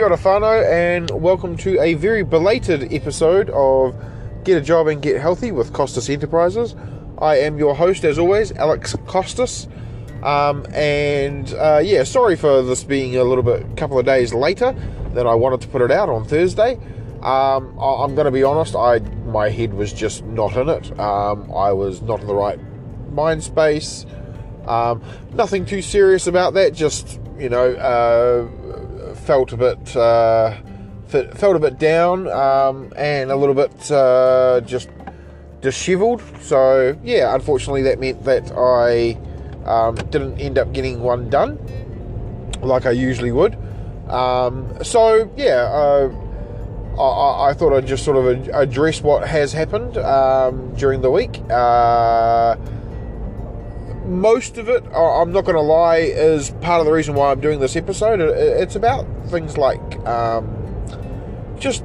Kia ora whānau, and welcome to a very belated episode of Get a Job and Get Healthy with Costas Enterprises. I am your host, as always, Alex Costas. Um, and uh, yeah, sorry for this being a little bit, couple of days later than I wanted to put it out on Thursday. Um, I, am going to be honest, I my head was just not in it. Um, I was not in the right mind space. Um, nothing too serious about that. Just you know, uh, felt a bit uh, felt a bit down um, and a little bit uh, just dishevelled. So yeah, unfortunately, that meant that I um, didn't end up getting one done like I usually would. Um, so yeah. Uh, I, I, thought I'd just sort of address what has happened um, during the week. Uh, most of it, I'm not going to lie, is part of the reason why I'm doing this episode. It's about things like um, just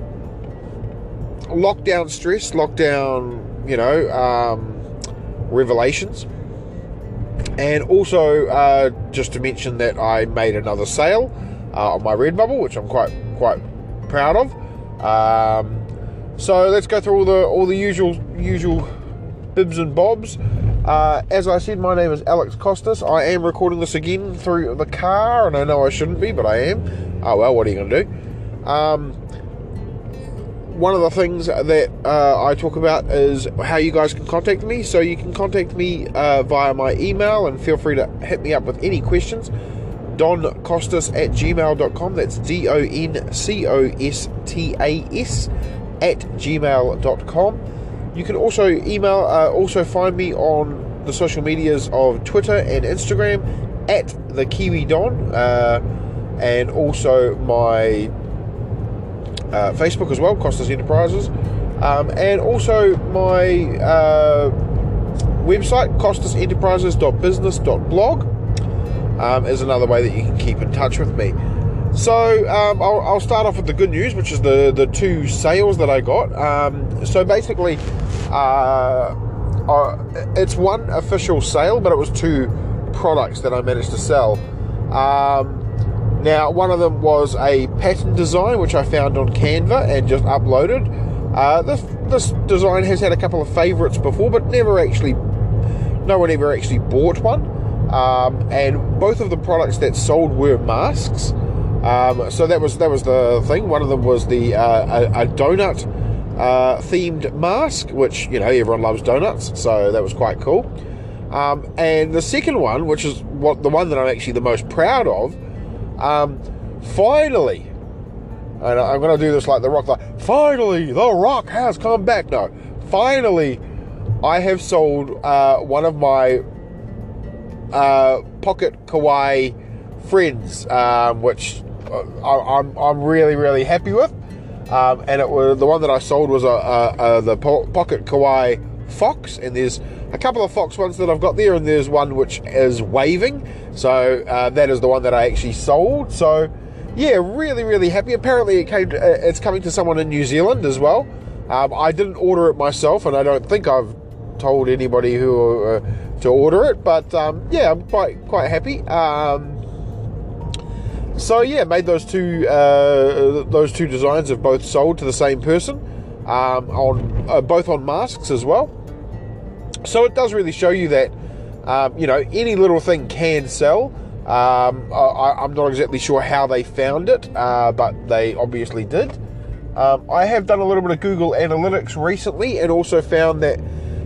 lockdown stress, lockdown, you know, um, revelations. And also, uh, just to mention that I made another sale uh, on my Redbubble, which I'm quite quite proud of. Um, so let's go through all the all the usual usual bibs and bobs. Uh, as I said, my name is Alex Costas. I am recording this again through the car, and I know I shouldn't be, but I am. Oh well, what are you going to do? Um, one of the things that uh, I talk about is how you guys can contact me. So you can contact me uh, via my email, and feel free to hit me up with any questions. Don Doncostas at gmail.com. That's D O N C O S T A S at gmail.com. You can also email, uh, also find me on the social medias of Twitter and Instagram at the Kiwi Don, uh, and also my uh, Facebook as well, Costas Enterprises, um, and also my uh, website, costasenterprises.business.blog, um, is another way that you can keep in touch with me. So um, I'll, I'll, start off with the good news, which is the the two sales that I got. Um, so basically, uh, uh, it's one official sale, but it was two products that I managed to sell. Um, now, one of them was a pattern design which I found on Canva and just uploaded. Uh, this this design has had a couple of favourites before, but never actually, no one ever actually bought one. Um, and both of the products that sold were masks. Um, so that was that was the thing. One of them was the uh, a, a, donut uh, themed mask, which you know everyone loves donuts, so that was quite cool. Um, and the second one, which is what the one that I'm actually the most proud of, um, finally, and I'm going to do this like the Rock, like finally, the Rock has come back. No, finally, I have sold uh, one of my uh, pocket kawaii friends, um, which uh, I, I'm, I'm really really happy with. Um, and it was the one that I sold was a, a, a the po- pocket kawaii fox, and there's a couple of fox ones that I've got there, and there's one which is waving. So uh, that is the one that I actually sold. So yeah, really really happy. Apparently it came to, uh, it's coming to someone in New Zealand as well. Um, I didn't order it myself, and I don't think I've told anybody who uh, to order it. But um, yeah, I'm quite quite happy. Um, so yeah, made those two uh, those two designs have both sold to the same person um, on uh, both on masks as well. So it does really show you that um, you know any little thing can sell. Um, I, am not exactly sure how they found it, uh, but they obviously did. Um, I have done a little bit of Google Analytics recently and also found that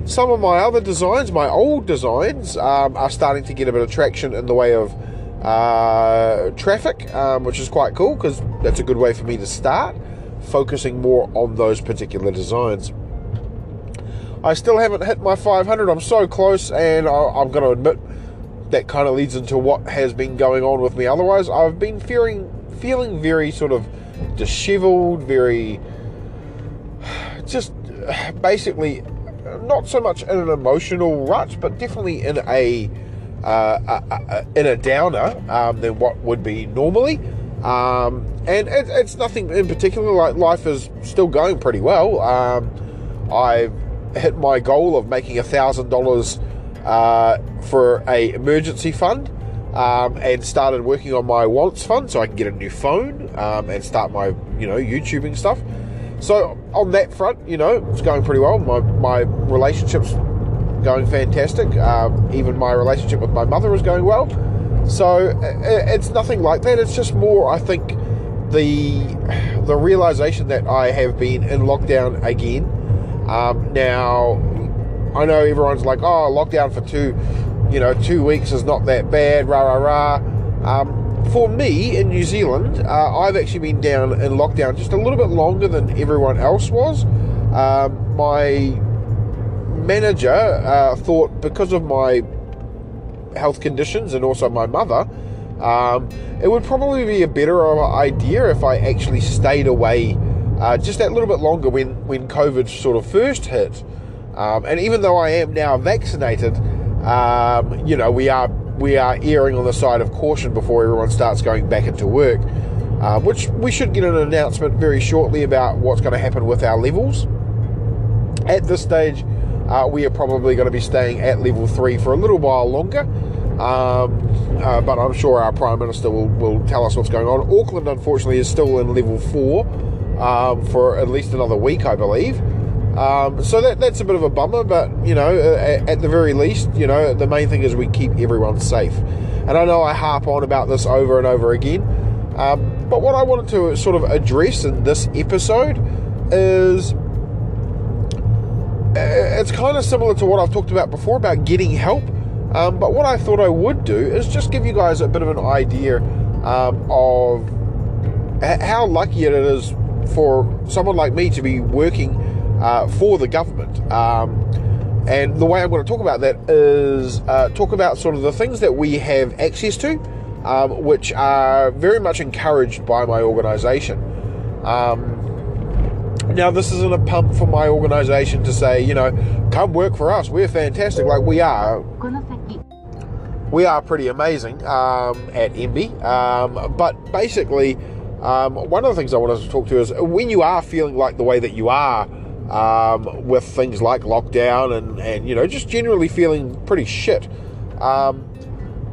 some of my other designs, my old designs, um, are starting to get a bit of traction in the way of uh, traffic, um, which is quite cool because that's a good way for me to start focusing more on those particular designs. I still haven't hit my 500. I'm so close, and I, am going to admit that kind of leads into what has been going on with me. Otherwise, I've been feeling feeling very sort of disheveled, very just basically not so much in an emotional rut, but definitely in a uh, in a downer um, than what would be normally. Um, and it, it's nothing in particular. Like life is still going pretty well. Um, I've hit my goal of making a thousand dollars uh, for a emergency fund, um, and started working on my wants fund so I can get a new phone um, and start my you know YouTubing stuff. So on that front, you know, it's going pretty well. My my relationships going fantastic. Um, even my relationship with my mother is going well. So it's nothing like that. It's just more, I think, the the realization that I have been in lockdown again. Um, now, I know everyone's like, "Oh, lockdown for two, you know, two weeks is not that bad." Rah rah rah. Um, for me in New Zealand, uh, I've actually been down in lockdown just a little bit longer than everyone else was. Um, my manager uh, thought because of my health conditions and also my mother, um, it would probably be a better idea if I actually stayed away uh, just that little bit longer when, when COVID sort of first hit. Um, and even though I am now vaccinated, um, you know, we are we are erring on the side of caution before everyone starts going back into work, uh, which we should get an announcement very shortly about what's going to happen with our levels. At this stage, uh, we are probably going to be staying at level three for a little while longer. Um, uh, but I'm sure our Prime Minister will, will tell us what's going on. Auckland, unfortunately, is still in level four um, for at least another week, I believe. Um, so that, that's a bit of a bummer, but you know, at, at, the very least, you know, the main thing is we keep everyone safe. And I know I harp on about this over and over again, um, but what I wanted to sort of address in this episode is uh, it's kind of similar to what I've talked about before about getting help. Um, but what I thought I would do is just give you guys a bit of an idea um, of how lucky it is for someone like me to be working uh, for the government. Um, and the way I'm going to talk about that is uh, talk about sort of the things that we have access to, um, which are very much encouraged by my organisation. Um, now, this isn't a pump for my organisation to say, you know, come work for us. We're fantastic. Like we are. We are pretty amazing um, at MB. Um, but basically, um, one of the things I wanted to talk to is when you are feeling like the way that you are um, with things like lockdown and, and, you know, just generally feeling pretty shit. Um,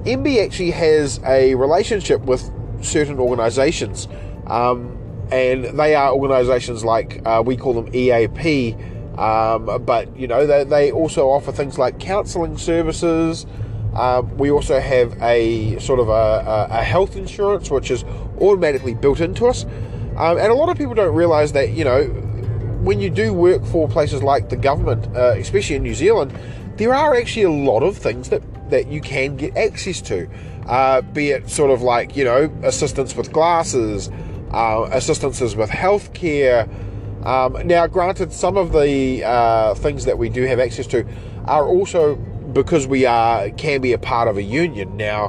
MB actually has a relationship with certain organisations. Um, and they are organisations like uh, we call them EAP, um, but you know they, they also offer things like counselling services. Um, we also have a sort of a, a, health insurance which is automatically built into us, um, and a lot of people don't realise that you know when you do work for places like the government, uh, especially in New Zealand, there are actually a lot of things that that you can get access to, uh, be it sort of like you know assistance with glasses uh, assistances with healthcare. Um, now, granted, some of the uh, things that we do have access to are also because we are can be a part of a union. Now,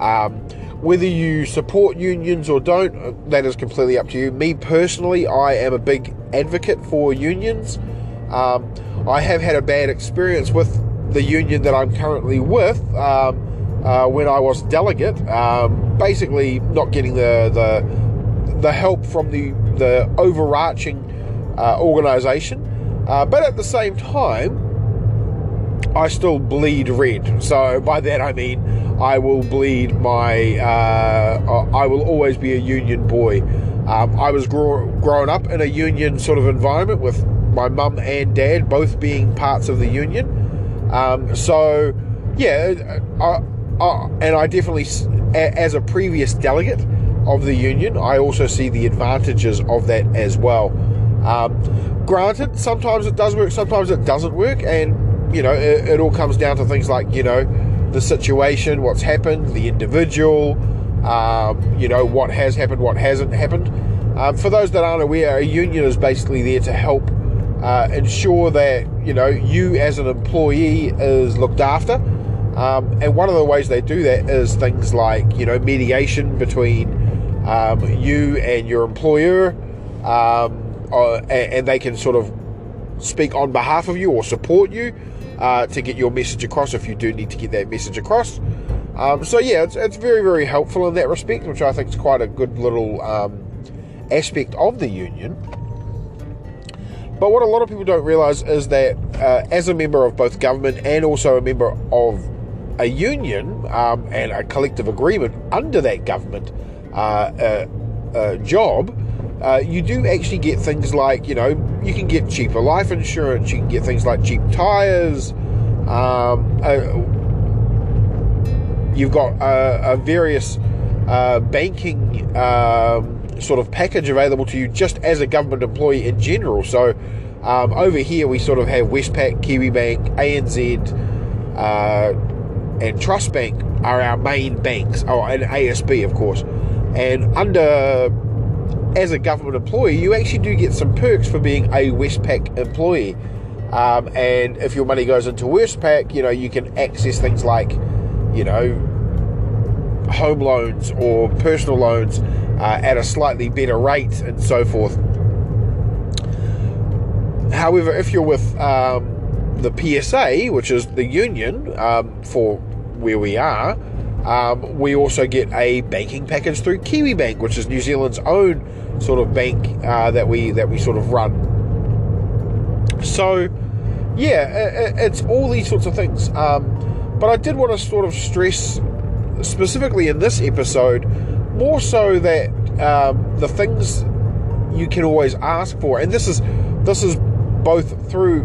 um, whether you support unions or don't, uh, that is completely up to you. Me personally, I am a big advocate for unions. Um, I have had a bad experience with the union that I'm currently with um, uh, when I was delegate. Um, basically, not getting the the the help from the the overarching uh, organisation, uh, but at the same time, I still bleed red. So by that I mean I will bleed my. Uh, I will always be a union boy. Um, I was grow, growing up in a union sort of environment with my mum and dad both being parts of the union. Um, so yeah, I, I, and I definitely, as a previous delegate, of the union, I also see the advantages of that as well. Um, granted, sometimes it does work, sometimes it doesn't work, and you know, it, it, all comes down to things like you know, the situation, what's happened, the individual, um, you know, what has happened, what hasn't happened. Um, for those that aren't aware, a union is basically there to help uh, ensure that you know you as an employee is looked after. Um, and one of the ways they do that is things like you know mediation between um, you and your employer, um, uh, and, they can sort of speak on behalf of you or support you uh, to get your message across if you do need to get that message across. Um, so yeah, it's, it's very very helpful in that respect, which I think is quite a good little um, aspect of the union. But what a lot of people don't realise is that uh, as a member of both government and also a member of a union um, and a collective agreement under that government job, uh, you do actually get things like, you know, you can get cheaper life insurance, you can get things like cheap tyres. Um, uh, you've got uh, a various banking um, sort of package available to you just as a government employee in general. So um, over here we sort of have Westpac, KiwiBank, ANZ, and Trust Bank are our main banks. Oh, and ASB, of course. And under, as a government employee, you actually do get some perks for being a Westpac employee. Um, and if your money goes into Westpac, you know, you can access things like, you know, home loans or personal loans uh, at a slightly better rate and so forth. However, if you're with um, the PSA, which is the union um, for where we are, um, we also get a banking package through KiwiBank, which is New Zealand's own sort of bank uh, that we that we sort of run. So, yeah, it, it's all these sorts of things. Um, but I did want to sort of stress specifically in this episode more so that um, the things you can always ask for, and this is this is both through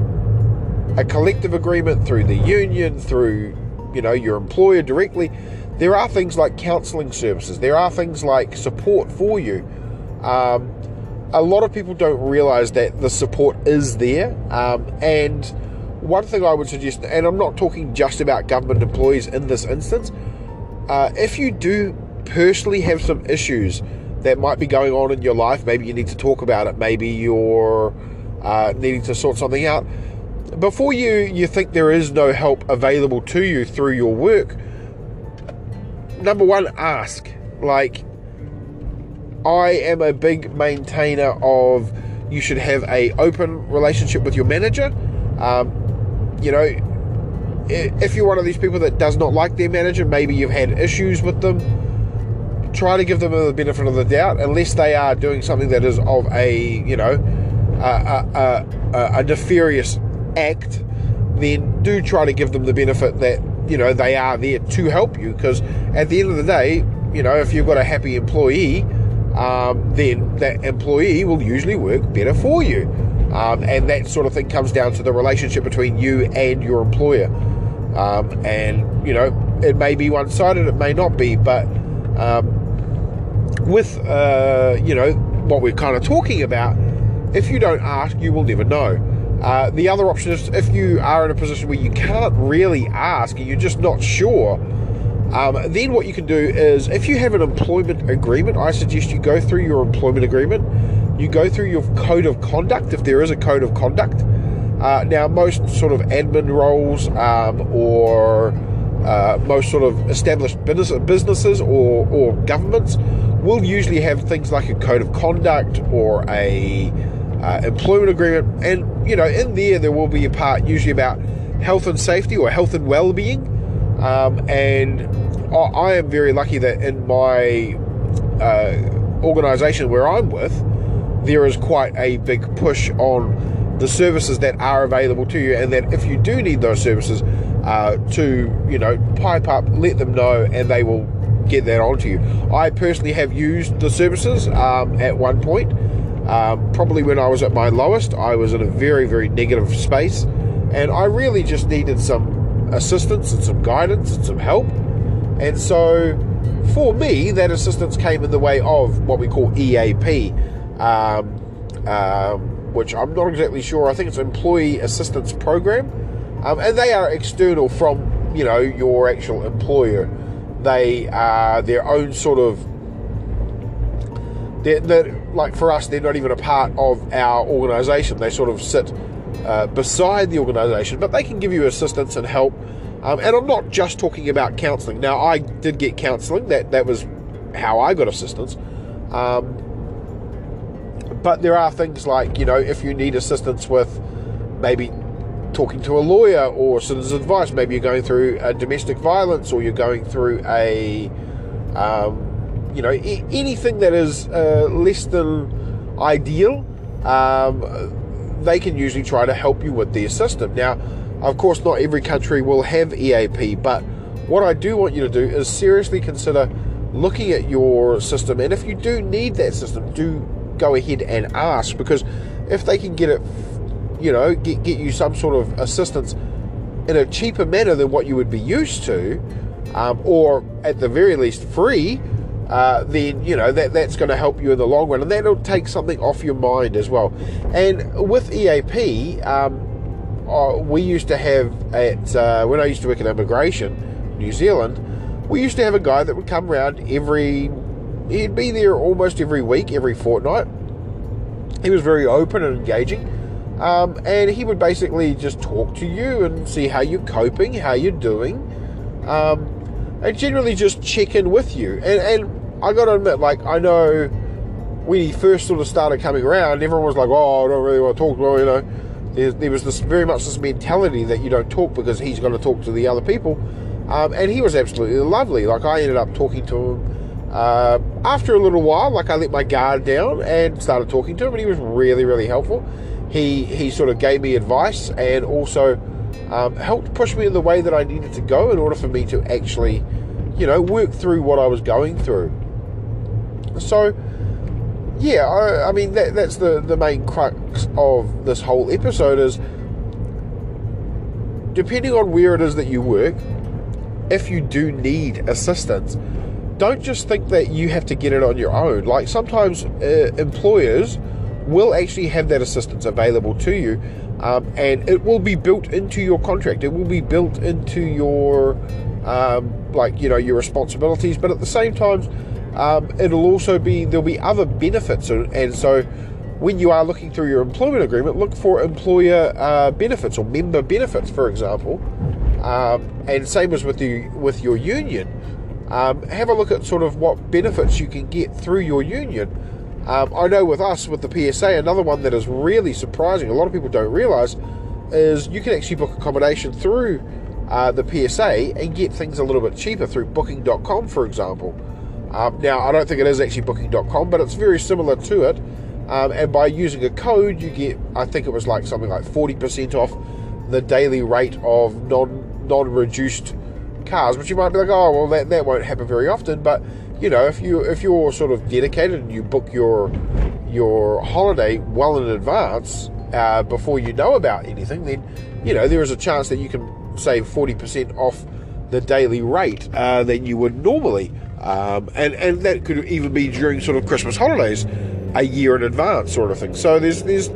a collective agreement, through the union, through you know your employer directly there are things like counselling services, there are things like support for you. Um, a lot of people don't realize that the support is there. Um, and one thing I would suggest, and I'm not talking just about government employees in this instance, uh, if you do personally have some issues that might be going on in your life, maybe you need to talk about it, maybe you're uh, needing to sort something out, before you, you think there is no help available to you through your work, number one, ask. Like, I am a big maintainer of you should have a open relationship with your manager. Um, you know, if you're one of these people that does not like their manager, maybe you've had issues with them. Try to give them the benefit of the doubt, unless they are doing something that is of a you know a, a, a, a nefarious act. Then do try to give them the benefit that you know they are there to help you because at the end of the day you know if you've got a happy employee um, then that employee will usually work better for you. Um, and that sort of thing comes down to the relationship between you and your employer. Um, and you know it may be one-sided it may not be but um, with uh, you know what we're kind of talking about if you don't ask you will never know uh, the other option is if you are in a position where you can't really ask and you're just not sure, um, then what you can do is if you have an employment agreement, I suggest you go through your employment agreement, you go through your code of conduct if there is a code of conduct. Uh, now, most sort of admin roles um, or uh, most sort of established business, businesses or, or governments will usually have things like a code of conduct or a uh, employment agreement, and you know, in there there will be a part usually about health and safety or health and well-being. Um, and I, I, am very lucky that in my uh, organisation where I'm with, there is quite a big push on the services that are available to you, and that if you do need those services, uh, to you know pipe up, let them know, and they will get that onto you. I personally have used the services um, at one point. Um, probably when I was at my lowest, I was in a very, very negative space, and I really just needed some assistance and some guidance and some help. And so, for me, that assistance came in the way of what we call EAP, um, um, which I'm not exactly sure. I think it's Employee Assistance Program, um, and they are external from you know your actual employer. They are their own sort of they're, they're, like for us, they're not even a part of our organisation. They sort of sit uh, beside the organisation, but they can give you assistance and help. Um, and I'm not just talking about counselling. Now, I did get counselling. That that was how I got assistance. Um, but there are things like you know, if you need assistance with maybe talking to a lawyer or citizen advice, maybe you're going through a domestic violence or you're going through a um, you know, anything that is uh, less than ideal, um, they can usually try to help you with their system. Now, of course, not every country will have EAP, but what I do want you to do is seriously consider looking at your system, and if you do need that system, do go ahead and ask because if they can get it, you know, get, get you some sort of assistance in a cheaper manner than what you would be used to, um, or at the very least free, uh, then you know that that's going to help you in the long run, and that'll take something off your mind as well. And with EAP, um, uh, we used to have at uh, when I used to work in immigration, New Zealand, we used to have a guy that would come around every. He'd be there almost every week, every fortnight. He was very open and engaging. Um, and he would basically just talk to you and see how you're coping, how you're doing, um, and generally just check in with you. And, and I got to admit, like, I know when he first sort of started coming around, everyone was like, oh, I don't really want to talk. Well, you know, there, there was this very much this mentality that you don't talk because he's going to talk to the other people. Um, and he was absolutely lovely. Like, I ended up talking to him. Uh, after a little while, like I let my guard down and started talking to him, and he was really, really helpful he he sort of gave me advice and also um, helped push me in the way that I needed to go in order for me to actually, you know, work through what I was going through. So, yeah, I, I mean that, that's the the main crux of this whole episode is depending on where it is that you work, if you do need assistance, don't just think that you have to get it on your own. Like sometimes uh, employers will actually have that assistance available to you, um, and it will be built into your contract. It will be built into your um, like you know your responsibilities, but at the same time, um, it'll also be there'll be other benefits, and, so when you are looking through your employment agreement, look for employer uh, benefits or member benefits, for example, um, and same as with the with your union. Um, have a look at sort of what benefits you can get through your union um, I know with us, with the PSA, another one that is really surprising, a lot of people don't realise, is you can actually book accommodation through uh, the PSA and get things a little bit cheaper through booking.com, for example. Um, now, I don't think it is actually booking.com, but it's very similar to it. Um, and by using a code, you get, I think it was like something like 40% off the daily rate of non non reduced cars, which you might be like, oh, well, that, that won't happen very often. But you know, if you if you're sort of dedicated and you book your your holiday well in advance uh, before you know about anything, then you know there is a chance that you can save forty percent off the daily rate uh, you would normally, um, and and that could even be during sort of Christmas holidays, a year in advance, sort of thing. So there's there's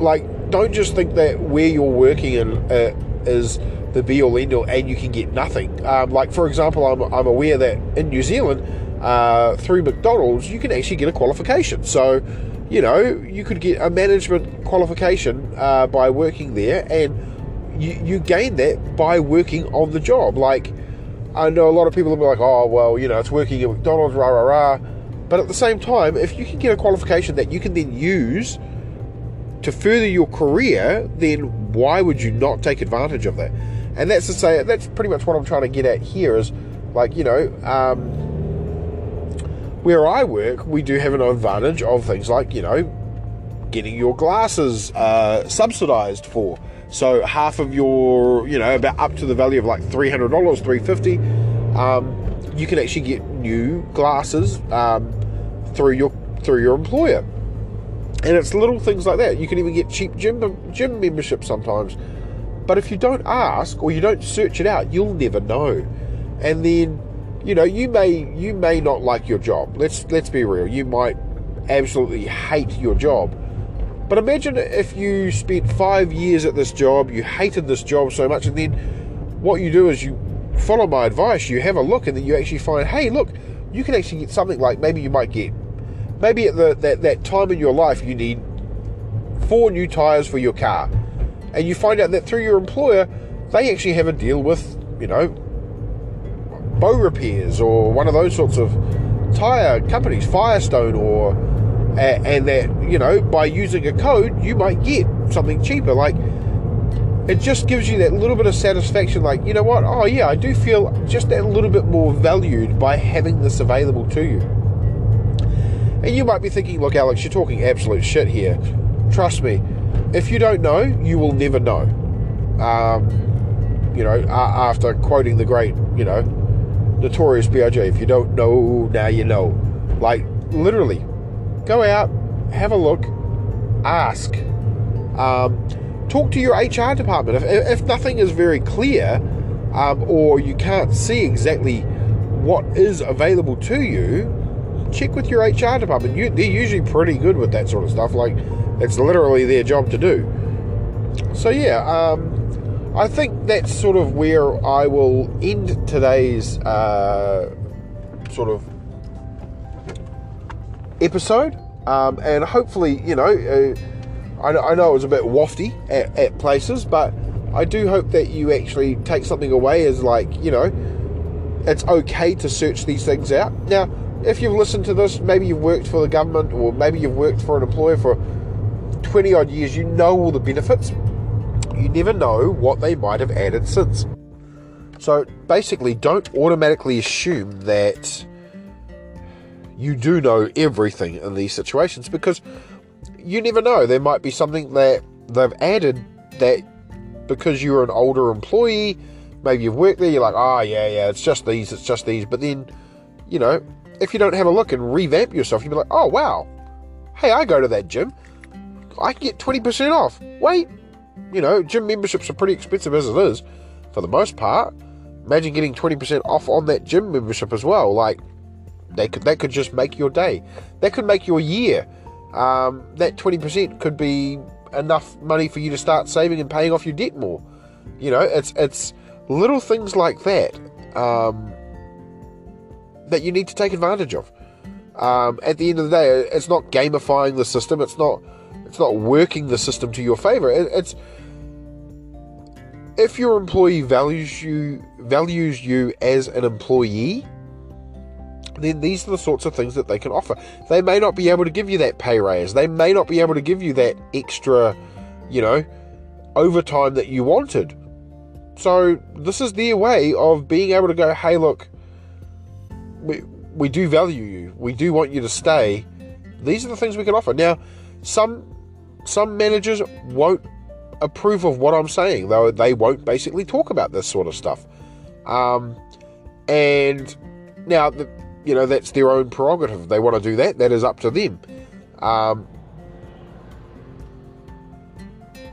like don't just think that where you're working in uh, is the be all end all, and you can get nothing. Um, like for example, I'm, I'm aware that in New Zealand, uh, through McDonald's, you can actually get a qualification. So, you know, you could get a management qualification uh, by working there, and you, you gain that by working on the job. Like, I know a lot of people will be like, oh, well, you know, it's working at McDonald's, rah, rah, rah. But at the same time, if you can get a qualification that you can then use to further your career, then why would you not take advantage of that? And that's to say, that's pretty much what I'm trying to get at here is like, you know, um, where I work, we do have an advantage of things like, you know, getting your glasses uh, subsidized for. So half of your, you know, about up to the value of like $300, 350 um, you can actually get new glasses um, through your through your employer. And it's little things like that. You can even get cheap gym gym memberships sometimes. But if you don't ask or you don't search it out, you'll never know. And then, you know, you may you may not like your job. Let's let's be real. You might absolutely hate your job. But imagine if you spent five years at this job, you hated this job so much, and then what you do is you follow my advice, you have a look, and then you actually find, hey, look, you can actually get something like maybe you might get, maybe at the, that, that time in your life you need four new tires for your car. And you find out that through your employer, they actually have a deal with, you know, Beaurepaires or one of those sorts of tire companies, Firestone, or and that you know by using a code you might get something cheaper. Like it just gives you that little bit of satisfaction. Like you know what? Oh yeah, I do feel just that little bit more valued by having this available to you. And you might be thinking, look, Alex, you're talking absolute shit here. Trust me, if you don't know, you will never know. Um, you know, after quoting the great, you know, notorious B.I.G. If you don't know, now you know. Like, literally, go out, have a look, ask. Um, talk to your HR department. If, if nothing is very clear, um, or you can't see exactly what is available to you, check with your HR department. You, they're usually pretty good with that sort of stuff. Like, it's literally their job to do. So, yeah, um, I think that's sort of where I will end today's uh, sort of episode. Um, and hopefully, you know, uh, I, I, know it was a bit wafty at, at places, but I do hope that you actually take something away as like, you know, it's okay to search these things out. Now, if you've listened to this, maybe you've worked for the government or maybe you've worked for an employer for 20 odd years, you know all the benefits. You never know what they might have added since. So basically, don't automatically assume that you do know everything in these situations because you never know. There might be something that they've added that because you're an older employee, maybe you've worked there, you're like, oh, yeah, yeah, it's just these, it's just these. But then, you know, if you don't have a look and revamp yourself, you'll be like, oh, wow, hey, I go to that gym. I can get 20% off. Wait, you know, gym memberships are pretty expensive as it is for the most part. Imagine getting 20% off on that gym membership as well. Like, that could that could just make your day. That could make your year. Um, that twenty percent could be enough money for you to start saving and paying off your debt more. You know, it's it's little things like that um, that you need to take advantage of. Um, at the end of the day, it's not gamifying the system. It's not it's not working the system to your favor. It, it's if your employee values you values you as an employee then these are the sorts of things that they can offer. They may not be able to give you that pay raise. They may not be able to give you that extra, you know, overtime that you wanted. So this is their way of being able to go, hey, look, we, we do value you. We do want you to stay. These are the things we can offer. Now, some some managers won't approve of what I'm saying, though they won't basically talk about this sort of stuff. Um, and now the you know, that's their own prerogative. they want to do that, that is up to them. Um,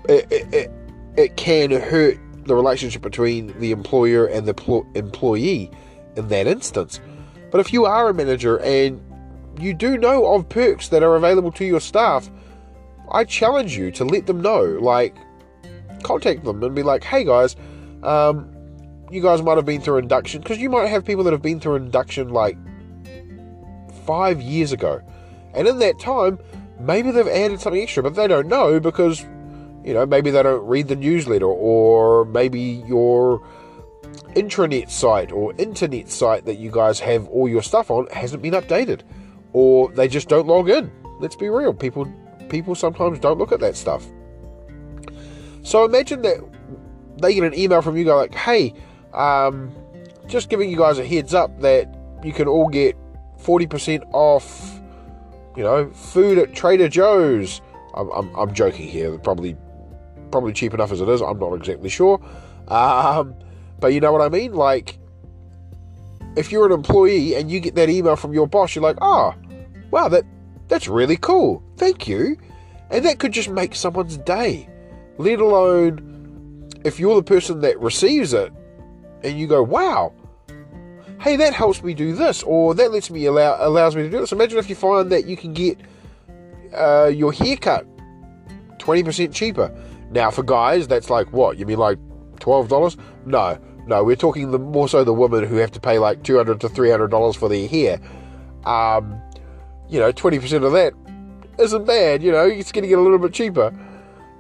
it, it, it, it, can hurt the relationship between the employer and the pl- employee in that instance. But if you are a manager and you do know of perks that are available to your staff, I challenge you to let them know. Like, contact them and be like, hey guys, um, you guys might have been through induction because you might have people that have been through induction like five years ago. And in that time, maybe they've added something extra, but they don't know because, you know, maybe they don't read the newsletter, or maybe your intranet site or internet site that you guys have all your stuff on hasn't been updated, or they just don't log in. Let's be real, people people sometimes don't look at that stuff. So imagine that they get an email from you go like, "Hey, um, just giving you guys a heads up that you can all get 40% off, you know, food at Trader Joe's. I'm, I'm, I'm joking here. Probably probably cheap enough as it is. I'm not exactly sure. Um, but you know what I mean? Like, if you're an employee and you get that email from your boss, you're like, oh, wow, that that's really cool. Thank you. And that could just make someone's day. Let alone if you're the person that receives it and you go, wow, hey, that helps me do this, or that lets me allow allows me to do this. Imagine if you find that you can get uh, your haircut twenty percent cheaper. Now, for guys, that's like what you mean, like twelve dollars? No, no, we're talking the more so the women who have to pay like two hundred to three hundred dollars for their hair. Um, you know, twenty percent of that isn't bad. You know, it's going to get a little bit cheaper,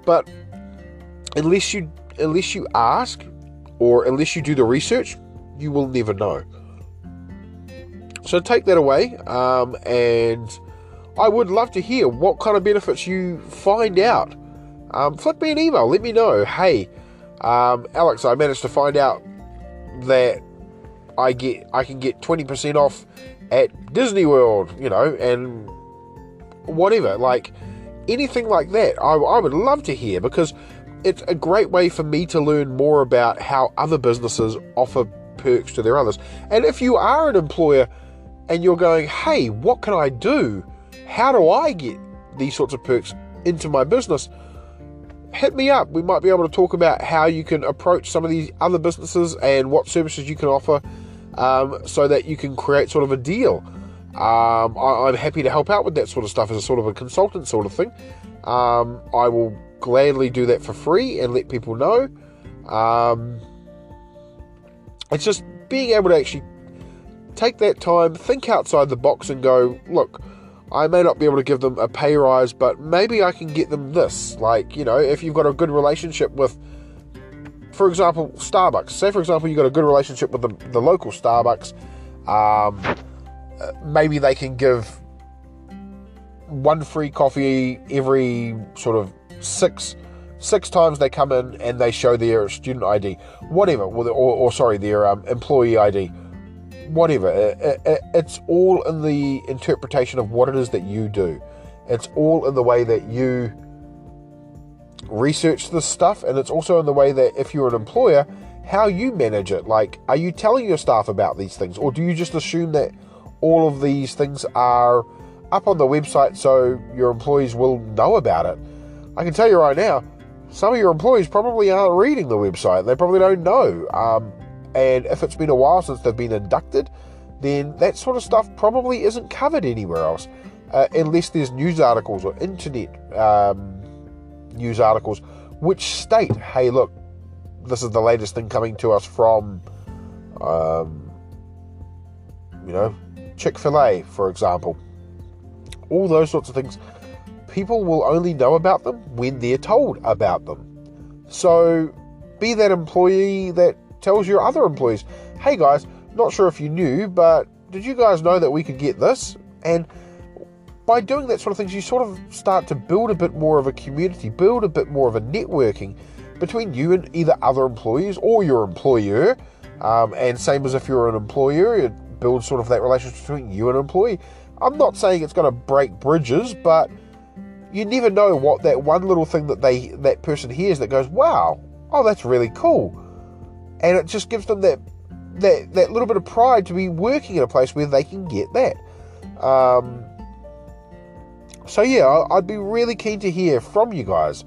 but unless you unless you ask or unless you do the research, you will never know. So take that away, um, and I would love to hear what kind of benefits you find out. Um, flip me an email, let me know. Hey, um, Alex, I managed to find out that I get I can get twenty percent off at Disney World, you know, and whatever, like anything like that. I, I would love to hear because it's a great way for me to learn more about how other businesses offer perks to their others. And if you are an employer and you're going, hey, what can I do? How do I get these sorts of perks into my business? Hit me up. We might be able to talk about how you can approach some of these other businesses and what services you can offer um, so that you can create sort of a deal. Um, I, am happy to help out with that sort of stuff as a sort of a consultant sort of thing. Um, I will gladly do that for free and let people know. Um, it's just being able to actually take that time, think outside the box, and go, look, I may not be able to give them a pay rise, but maybe I can get them this. Like, you know, if you've got a good relationship with, for example, Starbucks. Say, for example, you've got a good relationship with the, the local Starbucks. Um, uh, maybe they can give one free coffee every sort of six six times they come in and they show their student ID, whatever, or, or, or sorry, their um, employee ID, whatever. It, it, it's all in the interpretation of what it is that you do. It's all in the way that you research this stuff, and it's also in the way that if you're an employer, how you manage it. Like, are you telling your staff about these things, or do you just assume that all of these things are up on the website so your employees will know about it? I can tell you right now, some of your employees probably aren't reading the website. They probably don't know. Um, and if it's been a while since they've been inducted, then that sort of stuff probably isn't covered anywhere else, uh, unless there's news articles or internet um, news articles which state, hey, look, this is the latest thing coming to us from, um, you know, Chick fil A, for example. All those sorts of things people will only know about them when they're told about them. So be that employee that tells your other employees, hey guys, not sure if you knew, but did you guys know that we could get this? And by doing that sort of things, you sort of start to build a bit more of a community, build a bit more of a networking between you and either other employees or your employer. Um, and same as if you're an employer, it builds sort of that relationship between you and an employee. I'm not saying it's going to break bridges, but you never know what that one little thing that they that person hears that goes, wow, oh that's really cool, and it just gives them that that that little bit of pride to be working in a place where they can get that. Um, so yeah, I'd be really keen to hear from you guys.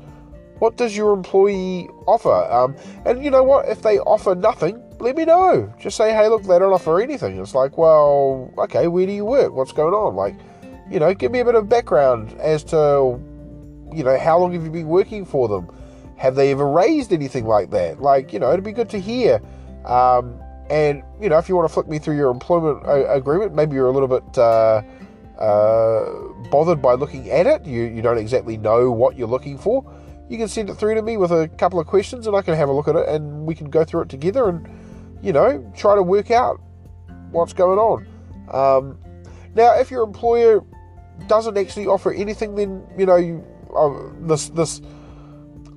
What does your employee offer? Um, and you know what? If they offer nothing, let me know. Just say, hey, look, they don't offer anything. It's like, well, okay, where do you work? What's going on? Like, you know, give me a bit of background as to, you know, how long have you been working for them? Have they ever raised anything like that? Like, you know, it'd be good to hear. Um, and, you know, if you want to flick me through your employment uh, agreement, maybe you're a little bit uh, uh, bothered by looking at it, you, you don't exactly know what you're looking for, you can send it through to me with a couple of questions and I can have a look at it and we can go through it together and, you know, try to work out what's going on. Um, now, if your employer doesn't actually offer anything, then you know you, uh, this this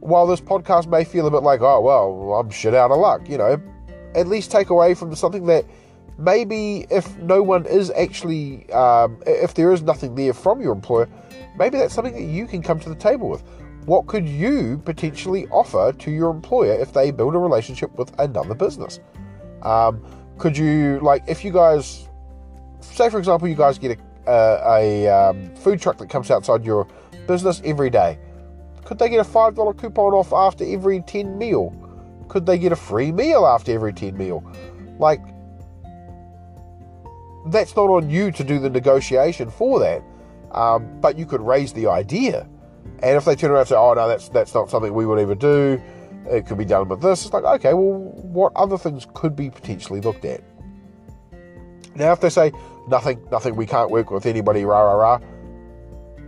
while this podcast may feel a bit like oh well I'm shit out of luck, you know, at least take away from something that maybe if no one is actually um, if there is nothing there from your employer, maybe that's something that you can come to the table with. What could you potentially offer to your employer if they build a relationship with another business? Um, could you like if you guys say for example you guys get a a, a um, food truck that comes outside your business every day? Could they get a $5 coupon off after every 10 meal? Could they get a free meal after every 10 meal? Like, that's not on you to do the negotiation for that. Um, but you could raise the idea. And if they turn around and say, oh, no, that's, that's not something we would ever do, it could be done with this, it's like, okay, well, what other things could be potentially looked at? Now, if they say, nothing, nothing, we can't work with anybody, rah, rah, rah,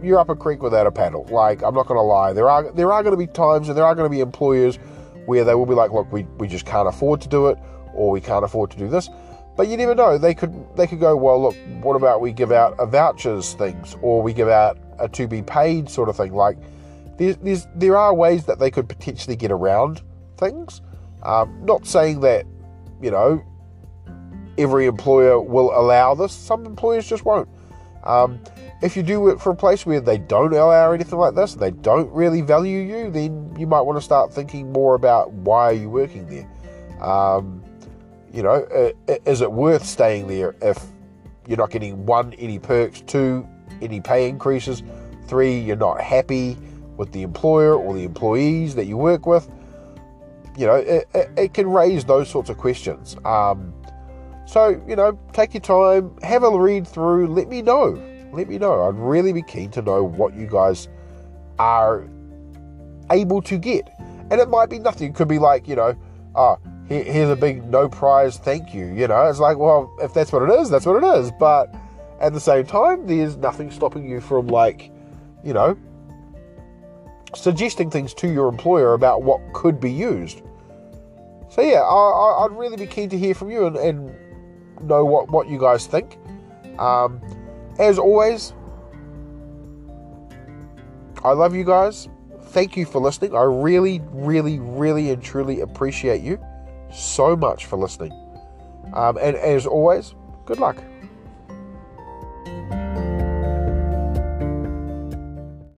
you're up a creek without a paddle. Like, I'm not going to lie. There are, there are going to be times and there are going to be employers where they will be like, look, we, we just can't afford to do it or we can't afford to do this. But you never know. They could they could go, well, look, what about we give out a vouchers things or we give out a to be paid sort of thing. Like, there's, there's there are ways that they could potentially get around things. Um, not saying that, you know, every employer will allow this. Some employers just won't. Um, if you do work for a place where they don't allow anything like this, they don't really value you, then you might want to start thinking more about why are you working there. Um, you know, is it worth staying there if you're not getting one, any perks, two, any pay increases, three, you're not happy with the employer or the employees that you work with? You know, it, it, it can raise those sorts of questions. Um, so, you know, take your time, have a read through, let me know. Let me know. I'd really be keen to know what you guys are able to get. And it might be nothing. It could be like, you know, oh, here's a big no prize thank you. You know, it's like, well, if that's what it is, that's what it is. But at the same time, there's nothing stopping you from, like, you know, suggesting things to your employer about what could be used. So yeah, I, would really be keen to hear from you and, and, know what, what you guys think. Um, as always, I love you guys. Thank you for listening. I really, really, really, and truly appreciate you so much for listening. Um, and as always, good luck.